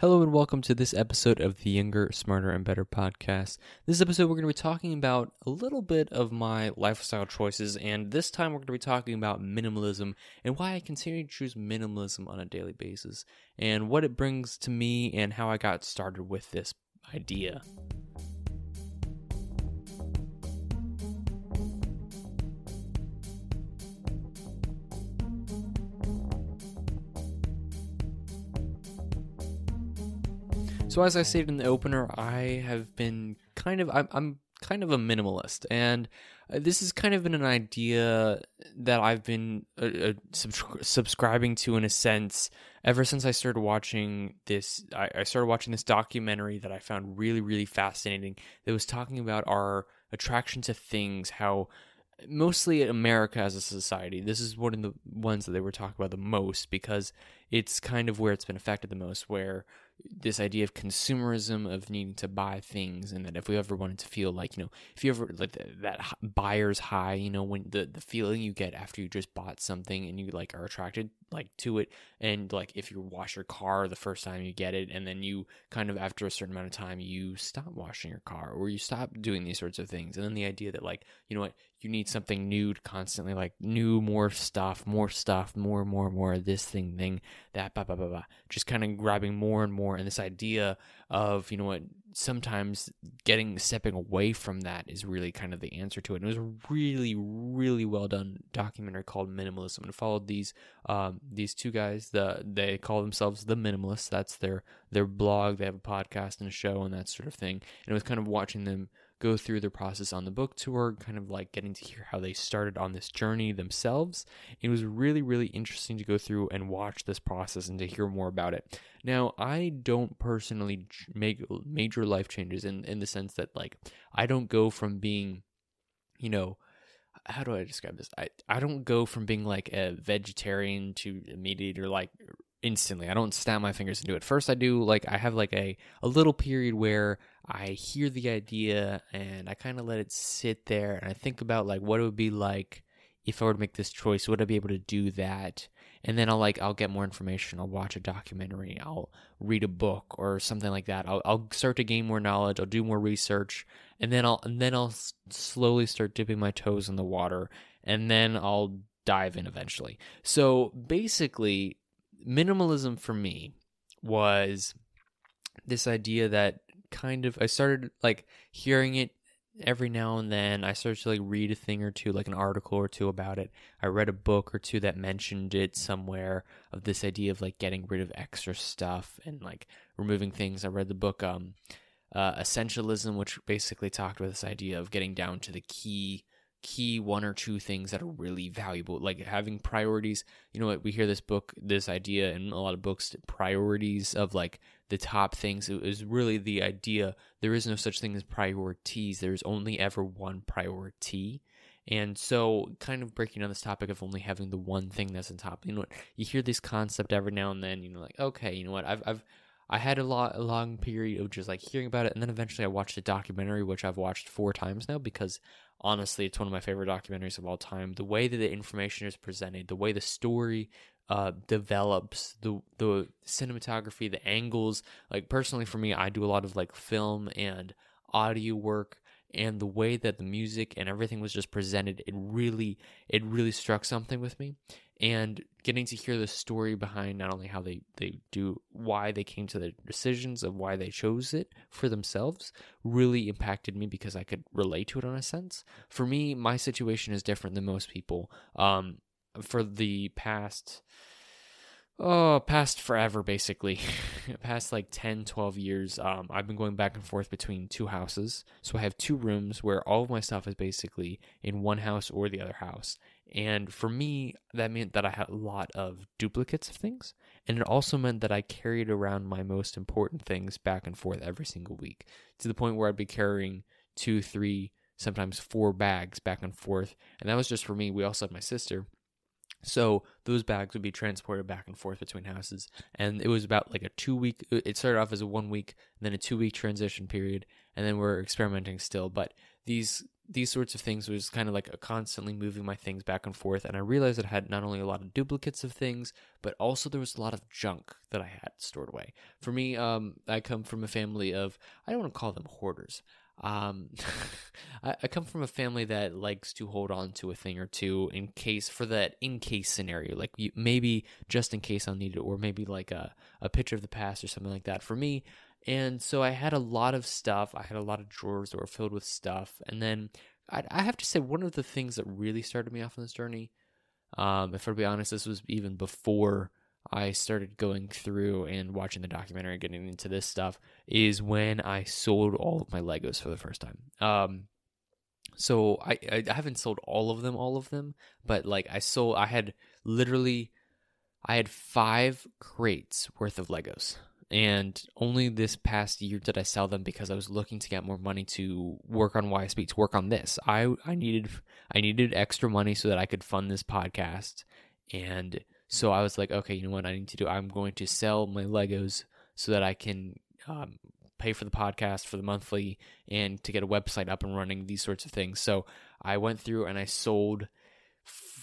Hello and welcome to this episode of the Younger, Smarter, and Better podcast. This episode, we're going to be talking about a little bit of my lifestyle choices, and this time, we're going to be talking about minimalism and why I continue to choose minimalism on a daily basis, and what it brings to me, and how I got started with this idea. So as I stated in the opener, I have been kind of I'm, I'm kind of a minimalist, and uh, this has kind of been an idea that I've been uh, uh, subscri- subscribing to in a sense ever since I started watching this. I, I started watching this documentary that I found really really fascinating. That was talking about our attraction to things, how mostly America as a society. This is one of the ones that they were talking about the most because it's kind of where it's been affected the most, where this idea of consumerism of needing to buy things and that if we ever wanted to feel like you know if you ever like that buyer's high you know when the the feeling you get after you just bought something and you like are attracted like to it and like if you wash your car the first time you get it and then you kind of after a certain amount of time you stop washing your car or you stop doing these sorts of things and then the idea that like you know what you need something new constantly like new more stuff more stuff more more more this thing thing that blah blah blah blah just kind of grabbing more and more and this idea of you know what sometimes getting stepping away from that is really kind of the answer to it. And it was a really, really well done documentary called Minimalism, and followed these um, these two guys. The they call themselves the Minimalists. That's their their blog. They have a podcast and a show and that sort of thing. And it was kind of watching them go through their process on the book tour, kind of like getting to hear how they started on this journey themselves. It was really, really interesting to go through and watch this process and to hear more about it. Now, I don't personally make major life changes in, in the sense that, like, I don't go from being, you know, how do I describe this? I, I don't go from being like a vegetarian to a meat eater like instantly. I don't snap my fingers and do it. First I do like I have like a a little period where I hear the idea and I kind of let it sit there and I think about like what it would be like if I were to make this choice, would I be able to do that? And then I'll like I'll get more information. I'll watch a documentary. I'll read a book or something like that. I'll I'll start to gain more knowledge. I'll do more research, and then I'll and then I'll slowly start dipping my toes in the water, and then I'll dive in eventually. So basically, minimalism for me was this idea that kind of I started like hearing it every now and then. I started to like read a thing or two, like an article or two about it. I read a book or two that mentioned it somewhere of this idea of like getting rid of extra stuff and like removing things. I read the book um uh, Essentialism, which basically talked about this idea of getting down to the key key one or two things that are really valuable like having priorities. You know what? We hear this book this idea in a lot of books priorities of like the top things it is really the idea. There is no such thing as priorities. There's only ever one priority. And so kind of breaking down this topic of only having the one thing that's on top you know what? You hear this concept every now and then you know like okay you know what? I've i've I had a lot a long period of just like hearing about it, and then eventually I watched a documentary, which I've watched four times now because honestly, it's one of my favorite documentaries of all time. The way that the information is presented, the way the story uh, develops, the the cinematography, the angles. Like personally, for me, I do a lot of like film and audio work and the way that the music and everything was just presented it really it really struck something with me and getting to hear the story behind not only how they they do why they came to the decisions of why they chose it for themselves really impacted me because I could relate to it in a sense. For me my situation is different than most people. Um for the past oh past forever basically. Past like 10 12 years um, i've been going back and forth between two houses. So i have two rooms where all of my stuff is basically in one house or the other house and for me that meant that i had a lot of duplicates of things and it also meant that i carried around my most important things back and forth every single week to the point where i'd be carrying two three sometimes four bags back and forth and that was just for me we also had my sister so those bags would be transported back and forth between houses, and it was about like a two week. Uh, it started off as a one week, then a two week transition period, and then we're experimenting still. But these these sorts of things was kind of like constantly moving my things back and forth. And I realized I had not only a lot of duplicates of things, but also there was a lot of junk that I had stored away. For me, um, I come from a family of, I don't want to call them hoarders. Um, I, I, come from a family that likes to hold on to a thing or two in case for that in case scenario, like you, maybe just in case I'll need it, or maybe like a, a picture of the past or something like that. For me, and so I had a lot of stuff. I had a lot of drawers that were filled with stuff. And then I, I have to say, one of the things that really started me off on this journey, um, if I be honest, this was even before I started going through and watching the documentary, and getting into this stuff, is when I sold all of my Legos for the first time. Um, so I, I haven't sold all of them, all of them, but like I sold, I had literally, I had five crates worth of Legos and only this past year did I sell them because I was looking to get more money to work on YSB to work on this. I I needed I needed extra money so that I could fund this podcast, and so I was like, okay, you know what I need to do? I'm going to sell my Legos so that I can um, pay for the podcast for the monthly and to get a website up and running. These sorts of things. So I went through and I sold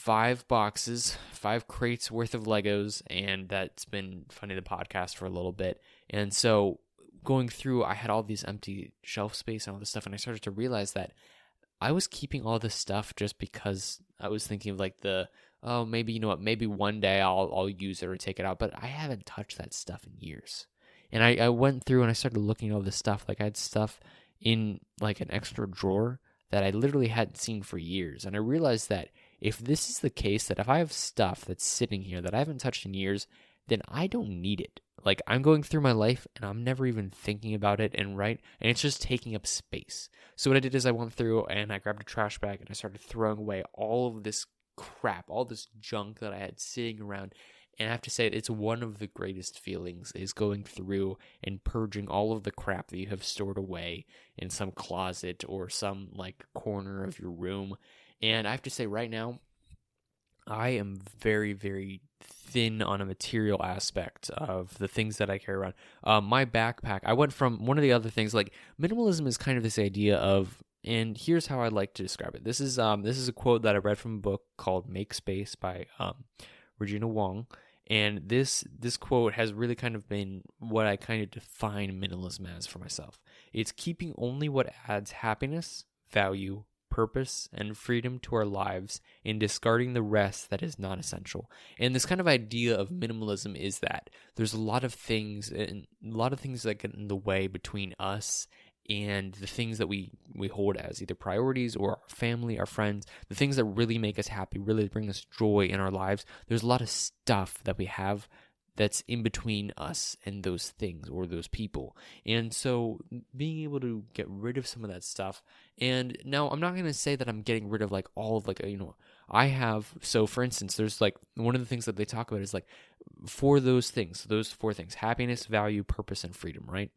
five boxes, five crates worth of Legos, and that's been funding the podcast for a little bit. And so going through, I had all these empty shelf space and all this stuff, and I started to realize that I was keeping all this stuff just because I was thinking of like the oh maybe you know what maybe one day I'll I'll use it or take it out, but I haven't touched that stuff in years. And I, I went through and I started looking at all this stuff. Like I had stuff in like an extra drawer that I literally hadn't seen for years, and I realized that if this is the case, that if I have stuff that's sitting here that I haven't touched in years, then I don't need it. Like I'm going through my life and I'm never even thinking about it and right, and it's just taking up space. So what I did is I went through and I grabbed a trash bag and I started throwing away all of this crap, all this junk that I had sitting around. And I have to say, it's one of the greatest feelings is going through and purging all of the crap that you have stored away in some closet or some like corner of your room and I have to say, right now, I am very, very thin on a material aspect of the things that I carry around. Um, my backpack, I went from one of the other things like minimalism is kind of this idea of, and here's how I'd like to describe it. This is um, this is a quote that I read from a book called "Make Space" by um, Regina Wong, and this this quote has really kind of been what I kind of define minimalism as for myself. It's keeping only what adds happiness, value, purpose and freedom to our lives in discarding the rest that is not essential. And this kind of idea of minimalism is that there's a lot of things and a lot of things that get in the way between us and the things that we we hold as either priorities or our family, our friends, the things that really make us happy, really bring us joy in our lives. There's a lot of stuff that we have that's in between us and those things or those people. And so being able to get rid of some of that stuff. And now I'm not going to say that I'm getting rid of like all of like, you know, I have, so for instance, there's like one of the things that they talk about is like for those things, those four things happiness, value, purpose, and freedom, right?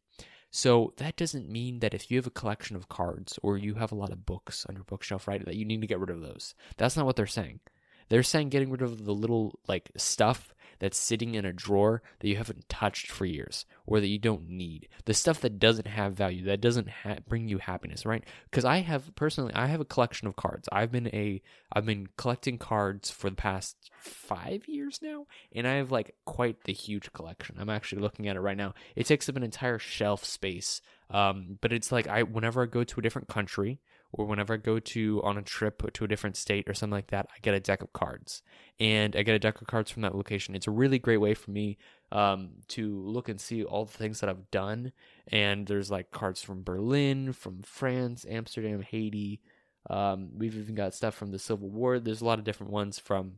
So that doesn't mean that if you have a collection of cards or you have a lot of books on your bookshelf, right, that you need to get rid of those. That's not what they're saying. They're saying getting rid of the little like stuff that's sitting in a drawer that you haven't touched for years or that you don't need. The stuff that doesn't have value, that doesn't ha- bring you happiness, right? Because I have personally, I have a collection of cards. I've been a, I've been collecting cards for the past five years now, and I have like quite the huge collection. I'm actually looking at it right now. It takes up an entire shelf space. Um, but it's like I, whenever I go to a different country, or whenever I go to on a trip to a different state or something like that, I get a deck of cards, and I get a deck of cards from that location. It's a really great way for me um, to look and see all the things that I've done. And there's like cards from Berlin, from France, Amsterdam, Haiti. Um, we've even got stuff from the Civil War. There's a lot of different ones from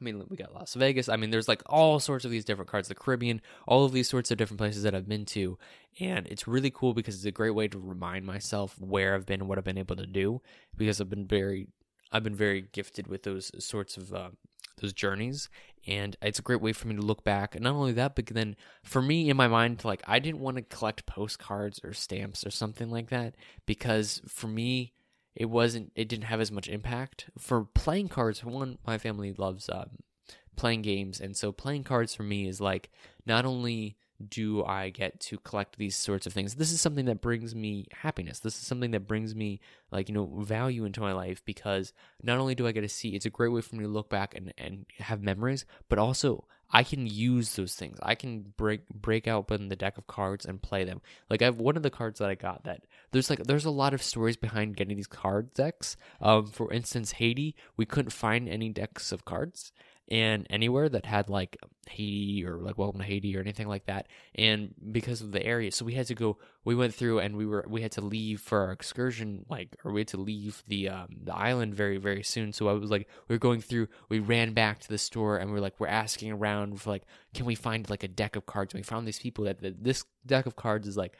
I mean, we got Las Vegas. I mean, there's like all sorts of these different cards, the Caribbean, all of these sorts of different places that I've been to. And it's really cool because it's a great way to remind myself where I've been what I've been able to do because I've been very, I've been very gifted with those sorts of, uh, those journeys. And it's a great way for me to look back. And not only that, but then for me in my mind, like I didn't want to collect postcards or stamps or something like that because for me, it wasn't it didn't have as much impact for playing cards one my family loves um, playing games and so playing cards for me is like not only do I get to collect these sorts of things. This is something that brings me happiness. This is something that brings me like, you know, value into my life because not only do I get to see, it's a great way for me to look back and, and have memories, but also I can use those things. I can break break open the deck of cards and play them. Like I have one of the cards that I got that there's like there's a lot of stories behind getting these card decks. Um, for instance, Haiti, we couldn't find any decks of cards, and anywhere that had like Haiti or like Welcome to Haiti or anything like that. And because of the area, so we had to go. We went through and we were we had to leave for our excursion, like or we had to leave the um, the island very very soon. So I was like, we were going through. We ran back to the store and we are like, we're asking around for like, can we find like a deck of cards? And we found these people that, that this deck of cards is like.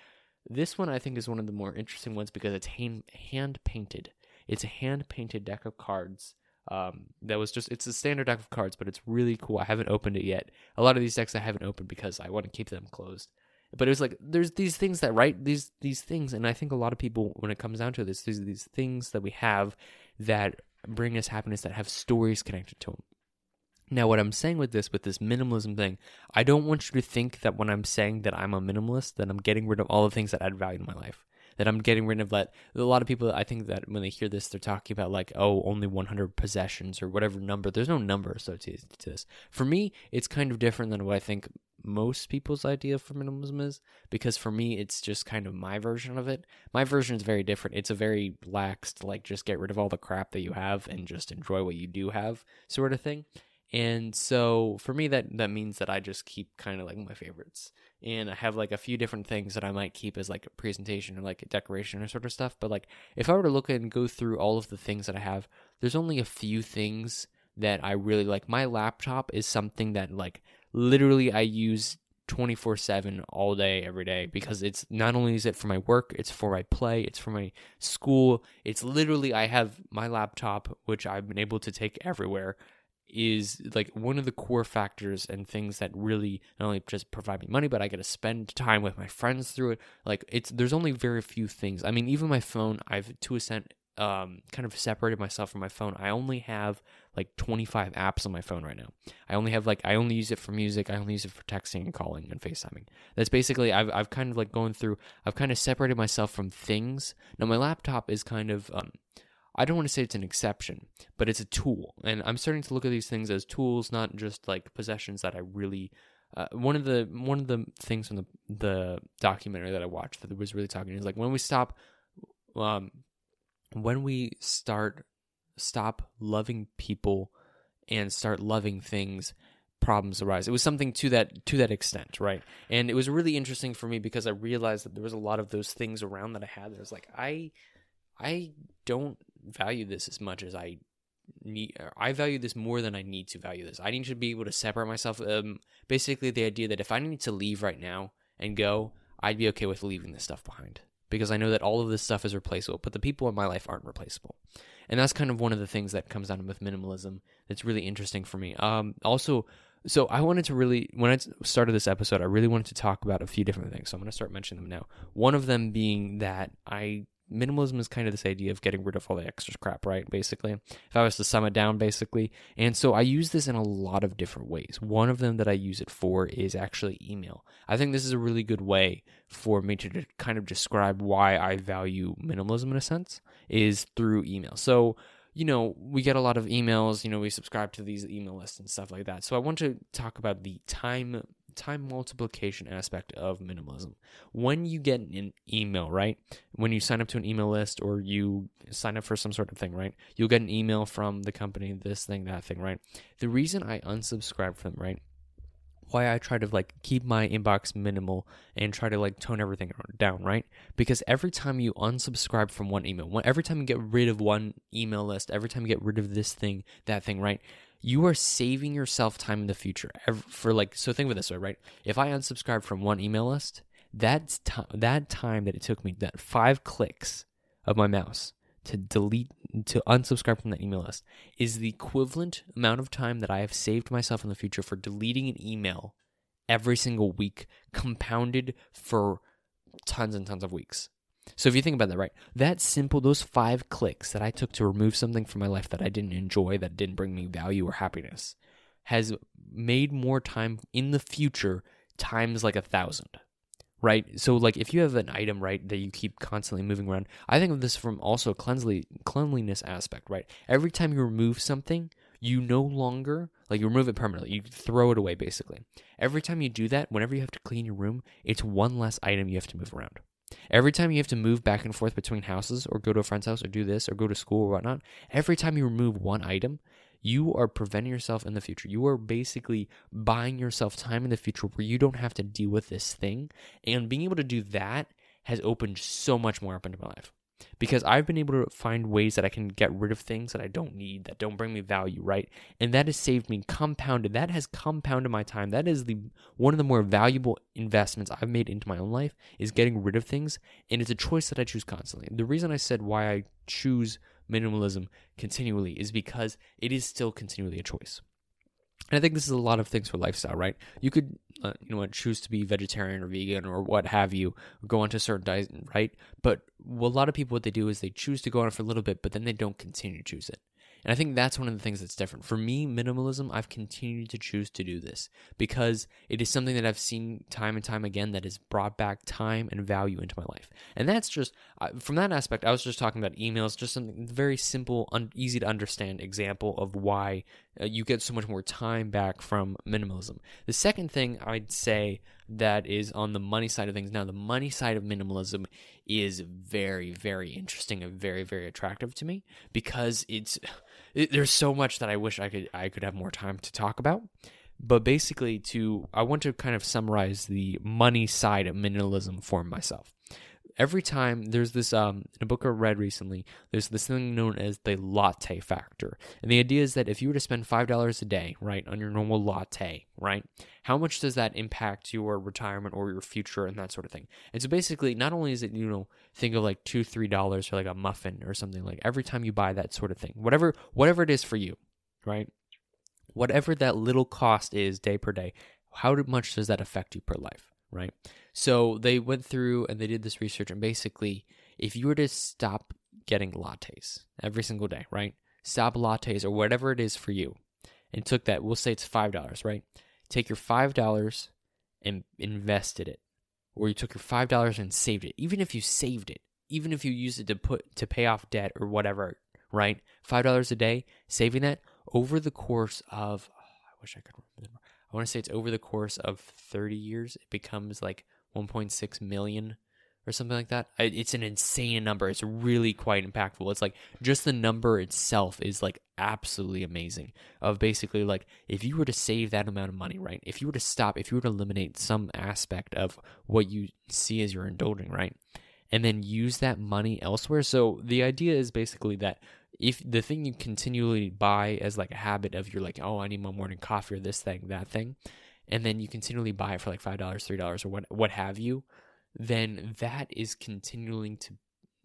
This one I think is one of the more interesting ones because it's hand hand painted. It's a hand painted deck of cards um, that was just it's a standard deck of cards, but it's really cool. I haven't opened it yet. A lot of these decks I haven't opened because I want to keep them closed. But it was like there's these things that right these these things, and I think a lot of people when it comes down to this, these these things that we have that bring us happiness that have stories connected to them. Now, what I'm saying with this, with this minimalism thing, I don't want you to think that when I'm saying that I'm a minimalist, that I'm getting rid of all the things that add value to my life that I'm getting rid of that. A lot of people, I think that when they hear this, they're talking about like, oh, only 100 possessions or whatever number. There's no number associated to this. For me, it's kind of different than what I think most people's idea for minimalism is because for me it's just kind of my version of it my version is very different it's a very laxed like just get rid of all the crap that you have and just enjoy what you do have sort of thing and so for me that that means that i just keep kind of like my favorites and I have like a few different things that I might keep as like a presentation or like a decoration or sort of stuff. But like if I were to look and go through all of the things that I have, there's only a few things that I really like. My laptop is something that like literally I use 24 7 all day, every day because it's not only is it for my work, it's for my play, it's for my school. It's literally, I have my laptop, which I've been able to take everywhere is like one of the core factors and things that really not only just provide me money, but I get to spend time with my friends through it. Like it's there's only very few things. I mean, even my phone, I've to a cent um, kind of separated myself from my phone. I only have like 25 apps on my phone right now. I only have like I only use it for music. I only use it for texting and calling and FaceTiming. That's basically I've I've kind of like going through. I've kind of separated myself from things. Now my laptop is kind of um, I don't want to say it's an exception, but it's a tool. And I'm starting to look at these things as tools, not just like possessions that I really. Uh, one of the one of the things from the the documentary that I watched that was really talking is like when we stop, um, when we start stop loving people and start loving things problems arise. It was something to that to that extent, right? And it was really interesting for me because I realized that there was a lot of those things around that I had. That was like I I don't value this as much as I need. I value this more than I need to value this. I need to be able to separate myself. Um, basically, the idea that if I need to leave right now and go, I'd be okay with leaving this stuff behind because I know that all of this stuff is replaceable, but the people in my life aren't replaceable. And that's kind of one of the things that comes down with minimalism that's really interesting for me. Um, also, so I wanted to really, when I started this episode, I really wanted to talk about a few different things. So I'm going to start mentioning them now. One of them being that I minimalism is kind of this idea of getting rid of all the extra crap, right? Basically, if I was to sum it down, basically. And so I use this in a lot of different ways. One of them that I use it for is actually email. I think this is a really good way for me to kind of describe why I value minimalism in a sense, is through email. So, you know, we get a lot of emails, you know, we subscribe to these email lists and stuff like that. So I want to talk about the time time multiplication aspect of minimalism. When you get an email, right? When you sign up to an email list or you sign up for some sort of thing, right? You'll get an email from the company, this thing, that thing, right? The reason I unsubscribe from them, right? Why I try to like keep my inbox minimal and try to like tone everything down, right? Because every time you unsubscribe from one email, every time you get rid of one email list, every time you get rid of this thing, that thing, right? You are saving yourself time in the future for like so think of it this way right? If i unsubscribe from one email list that's t- that time that it took me that five clicks of my mouse to delete to unsubscribe from that email list is the equivalent amount of time that i have saved myself in the future for deleting an email every single week compounded for tons and tons of weeks so if you think about that, right, that simple, those five clicks that I took to remove something from my life that I didn't enjoy, that didn't bring me value or happiness, has made more time in the future times like a thousand right? So like if you have an item right that you keep constantly moving around, I think of this from also a cleanliness aspect, right? Every time you remove something, you no longer like you remove it permanently. You throw it away basically. Every time you do that, whenever you have to clean your room, it's one less item you have to move around. Every time you have to move back and forth between houses or go to a friend's house or do this or go to school or whatnot, every time you remove one item, you are preventing yourself in the future. You are basically buying yourself time in the future where you don't have to deal with this thing. And being able to do that has opened so much more up into my life because I've been able to find ways that I can get rid of things that I don't need, that don't bring me value, right? And that has saved me compounded. That has compounded my time. That is the one of the more valuable investments I've made into my own life is getting rid of things, and it's a choice that I choose constantly. The reason I said why I choose minimalism continually is because it is still continually a choice. And I think this is a lot of things for lifestyle, right? You could, uh, you know, choose to be vegetarian or vegan or what have you, go onto a certain diet, right? But a lot of people, what they do is they choose to go on for a little bit, but then they don't continue to choose it. And I think that's one of the things that's different. For me, minimalism, I've continued to choose to do this because it is something that I've seen time and time again that has brought back time and value into my life. And that's just, from that aspect, I was just talking about emails, just something very simple, un- easy to understand example of why uh, you get so much more time back from minimalism. The second thing I'd say that is on the money side of things. Now, the money side of minimalism is very, very interesting and very, very attractive to me because it's it, there's so much that I wish I could I could have more time to talk about. But basically, to I want to kind of summarize the money side of minimalism for myself every time there's this um in a book I read recently, there's this thing known as the latte factor. And the idea is that if you were to spend five dollars a day, right, on your normal latte, right, how much does that impact your retirement or your future and that sort of thing? And so basically not only is it, you know, think of like two, three dollars for like a muffin or something like every time you buy that sort of thing. Whatever whatever it is for you, right? Whatever that little cost is day per day, how much does that affect you per life? Right? So they went through and they did this research, and basically, if you were to stop getting lattes every single day, right? Stop lattes or whatever it is for you, and took that, we'll say it's $5, right? Take your $5 and invested it, or you took your $5 and saved it. Even if you saved it, even if you used it to put to pay off debt or whatever, right? $5 a day, saving that over the course of, oh, I wish I could remember I want to say it's over the course of 30 years, it becomes like 1.6 million or something like that. It's an insane number. It's really quite impactful. It's like just the number itself is like absolutely amazing. Of basically like if you were to save that amount of money, right? If you were to stop, if you were to eliminate some aspect of what you see as you're indulging, right? And then use that money elsewhere. So the idea is basically that if the thing you continually buy as like a habit of you're like, oh, I need my morning coffee or this thing, that thing, and then you continually buy it for like five dollars, three dollars, or what what have you, then that is continuing to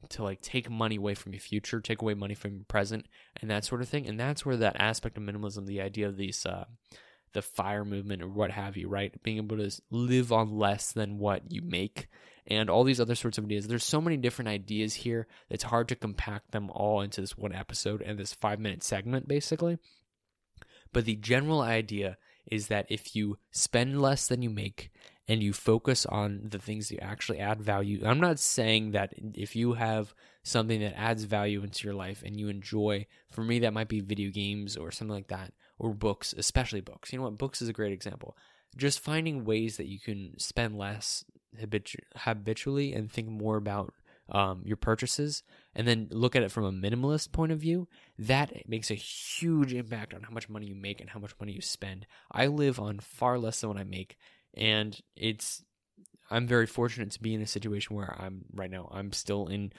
to like take money away from your future, take away money from your present, and that sort of thing. And that's where that aspect of minimalism, the idea of these uh, the fire movement or what have you, right? Being able to live on less than what you make and all these other sorts of ideas. There's so many different ideas here. It's hard to compact them all into this one episode and this five minute segment, basically. But the general idea is that if you spend less than you make and you focus on the things that actually add value, I'm not saying that if you have something that adds value into your life and you enjoy, for me, that might be video games or something like that, or books, especially books. You know what? Books is a great example. Just finding ways that you can spend less habitu- habitually and think more about um, your purchases and then look at it from a minimalist point of view, that makes a huge impact on how much money you make and how much money you spend. I live on far less than what I make, and it's I'm very fortunate to be in a situation where I'm right now. I'm still in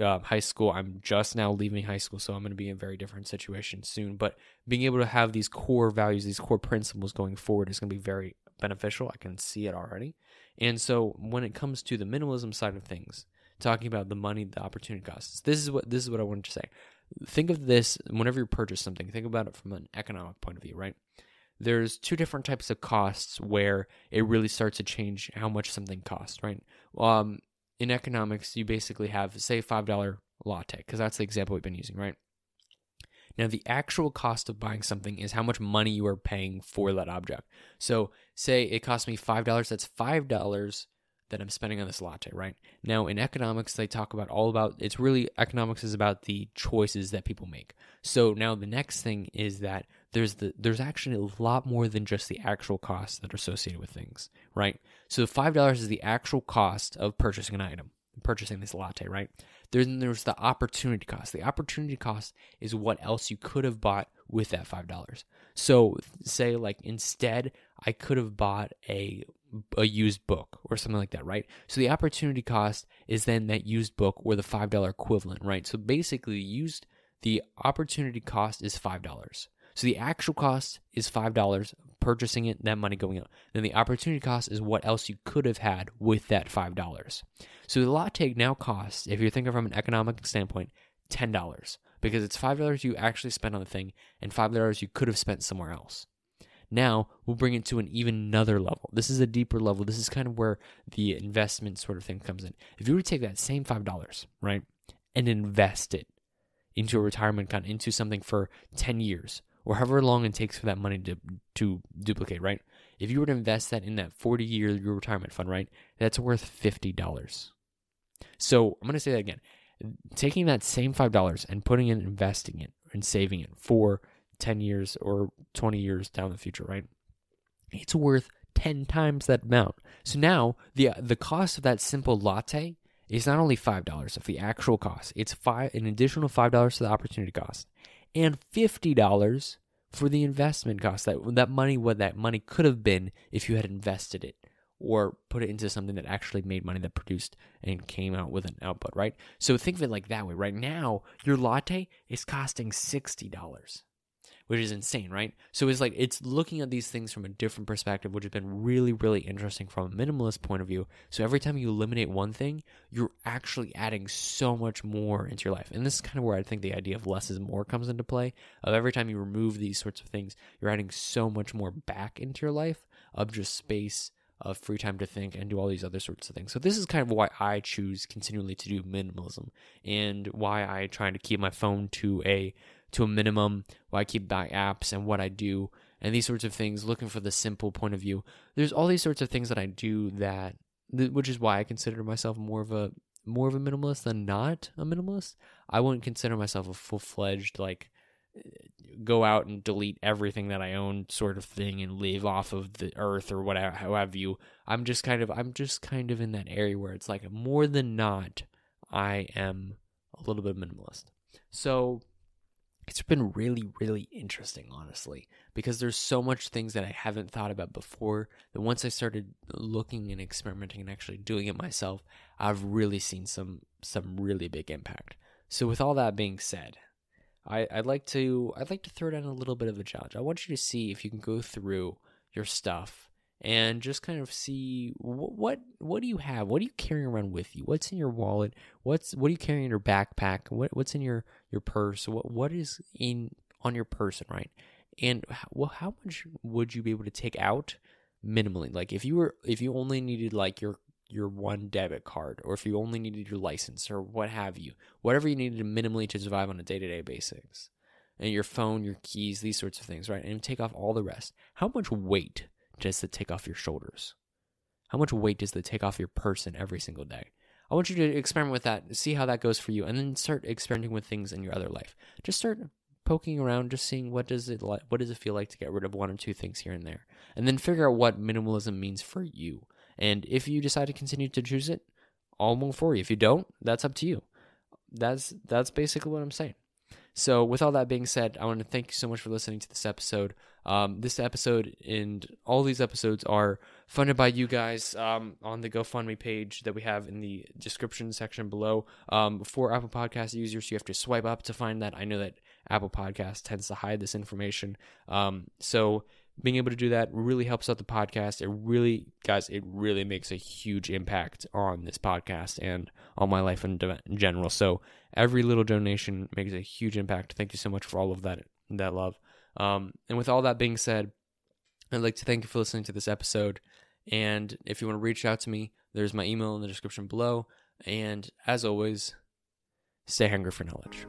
uh, high school. I'm just now leaving high school, so I'm going to be in a very different situation soon. But being able to have these core values, these core principles going forward is going to be very beneficial. I can see it already. And so when it comes to the minimalism side of things, talking about the money, the opportunity costs, this is what this is what I wanted to say. Think of this whenever you purchase something, think about it from an economic point of view, right? There's two different types of costs where it really starts to change how much something costs, right? Um, in economics, you basically have, say, $5 latte, because that's the example we've been using, right? Now, the actual cost of buying something is how much money you are paying for that object. So, say it cost me $5, that's $5 that I'm spending on this latte, right? Now, in economics, they talk about all about it's really economics is about the choices that people make. So now the next thing is that there's the there's actually a lot more than just the actual costs that are associated with things, right? So five dollars is the actual cost of purchasing an item, purchasing this latte, right? Then there's the opportunity cost. The opportunity cost is what else you could have bought with that five dollars. So say like instead I could have bought a a used book or something like that, right? So the opportunity cost is then that used book or the five dollar equivalent, right? So basically, used the opportunity cost is five dollars. So the actual cost is five dollars purchasing it, that money going out. Then the opportunity cost is what else you could have had with that five dollars. So the latte now costs, if you're thinking from an economic standpoint, ten dollars because it's five dollars you actually spent on the thing and five dollars you could have spent somewhere else. Now we'll bring it to an even another level. This is a deeper level. This is kind of where the investment sort of thing comes in. If you were to take that same five dollars, right, and invest it into a retirement account, into something for ten years, or however long it takes for that money to to duplicate, right? If you were to invest that in that forty year retirement fund, right, that's worth fifty dollars. So I'm gonna say that again. Taking that same five dollars and putting it, investing it, and saving it for 10 years or 20 years down the future, right? It's worth 10 times that amount. So now the the cost of that simple latte is not only $5 of the actual cost, it's five an additional $5 to the opportunity cost and $50 for the investment cost. That that money what that money could have been if you had invested it or put it into something that actually made money that produced and came out with an output, right? So think of it like that way. Right now, your latte is costing $60 which is insane, right? So it's like it's looking at these things from a different perspective, which has been really, really interesting from a minimalist point of view. So every time you eliminate one thing, you're actually adding so much more into your life. And this is kind of where I think the idea of less is more comes into play. Of every time you remove these sorts of things, you're adding so much more back into your life of just space of free time to think and do all these other sorts of things. So this is kind of why I choose continually to do minimalism and why I try to keep my phone to a to a minimum, why I keep my apps and what I do and these sorts of things, looking for the simple point of view. There's all these sorts of things that I do that, which is why I consider myself more of a more of a minimalist than not a minimalist. I wouldn't consider myself a full fledged like uh, go out and delete everything that I own sort of thing and live off of the earth or whatever how have you I'm just kind of I'm just kind of in that area where it's like more than not I am a little bit minimalist. So it's been really really interesting honestly because there's so much things that i haven't thought about before that once i started looking and experimenting and actually doing it myself i've really seen some some really big impact. So with all that being said I, i'd like to i'd like to throw down a little bit of a challenge. I want you to see if you can go through your stuff and just kind of see what, what what do you have? What are you carrying around with you? What's in your wallet? What's what are you carrying in your backpack? What what's in your your purse? What what is in on your person, right? And well, how much would you be able to take out minimally? Like if you were if you only needed like your your one debit card or if you only needed your license or what have you, whatever you needed minimally to survive on a day-to-day basis. And your phone, your keys, these sorts of things, right? And take off all the rest. How much weight does it take off your shoulders? How much weight does it take off your person every single day? I want you to experiment with that, see how that goes for you, and then start experimenting with things in your other life. Just start poking around, just seeing what does it like, what does it feel like to get rid of one or two things here and there, and then figure out what minimalism means for you. And if you decide to continue to choose it, all more for you. If you don't, that's up to you. That's that's basically what I'm saying. So, with all that being said, I want to thank you so much for listening to this episode. Um, this episode and all these episodes are funded by you guys um, on the GoFundMe page that we have in the description section below. Um, for Apple Podcast users, you have to swipe up to find that. I know that Apple Podcast tends to hide this information. Um, so, being able to do that really helps out the podcast. It really, guys, it really makes a huge impact on this podcast and on my life in, general. So every little donation makes a huge impact. Thank you so much for all of that that love. Um, and with all that being said, I'd like to thank you for listening to this episode. And if you want to reach out to me, there's my email in the description below. And as always, stay hungry for knowledge.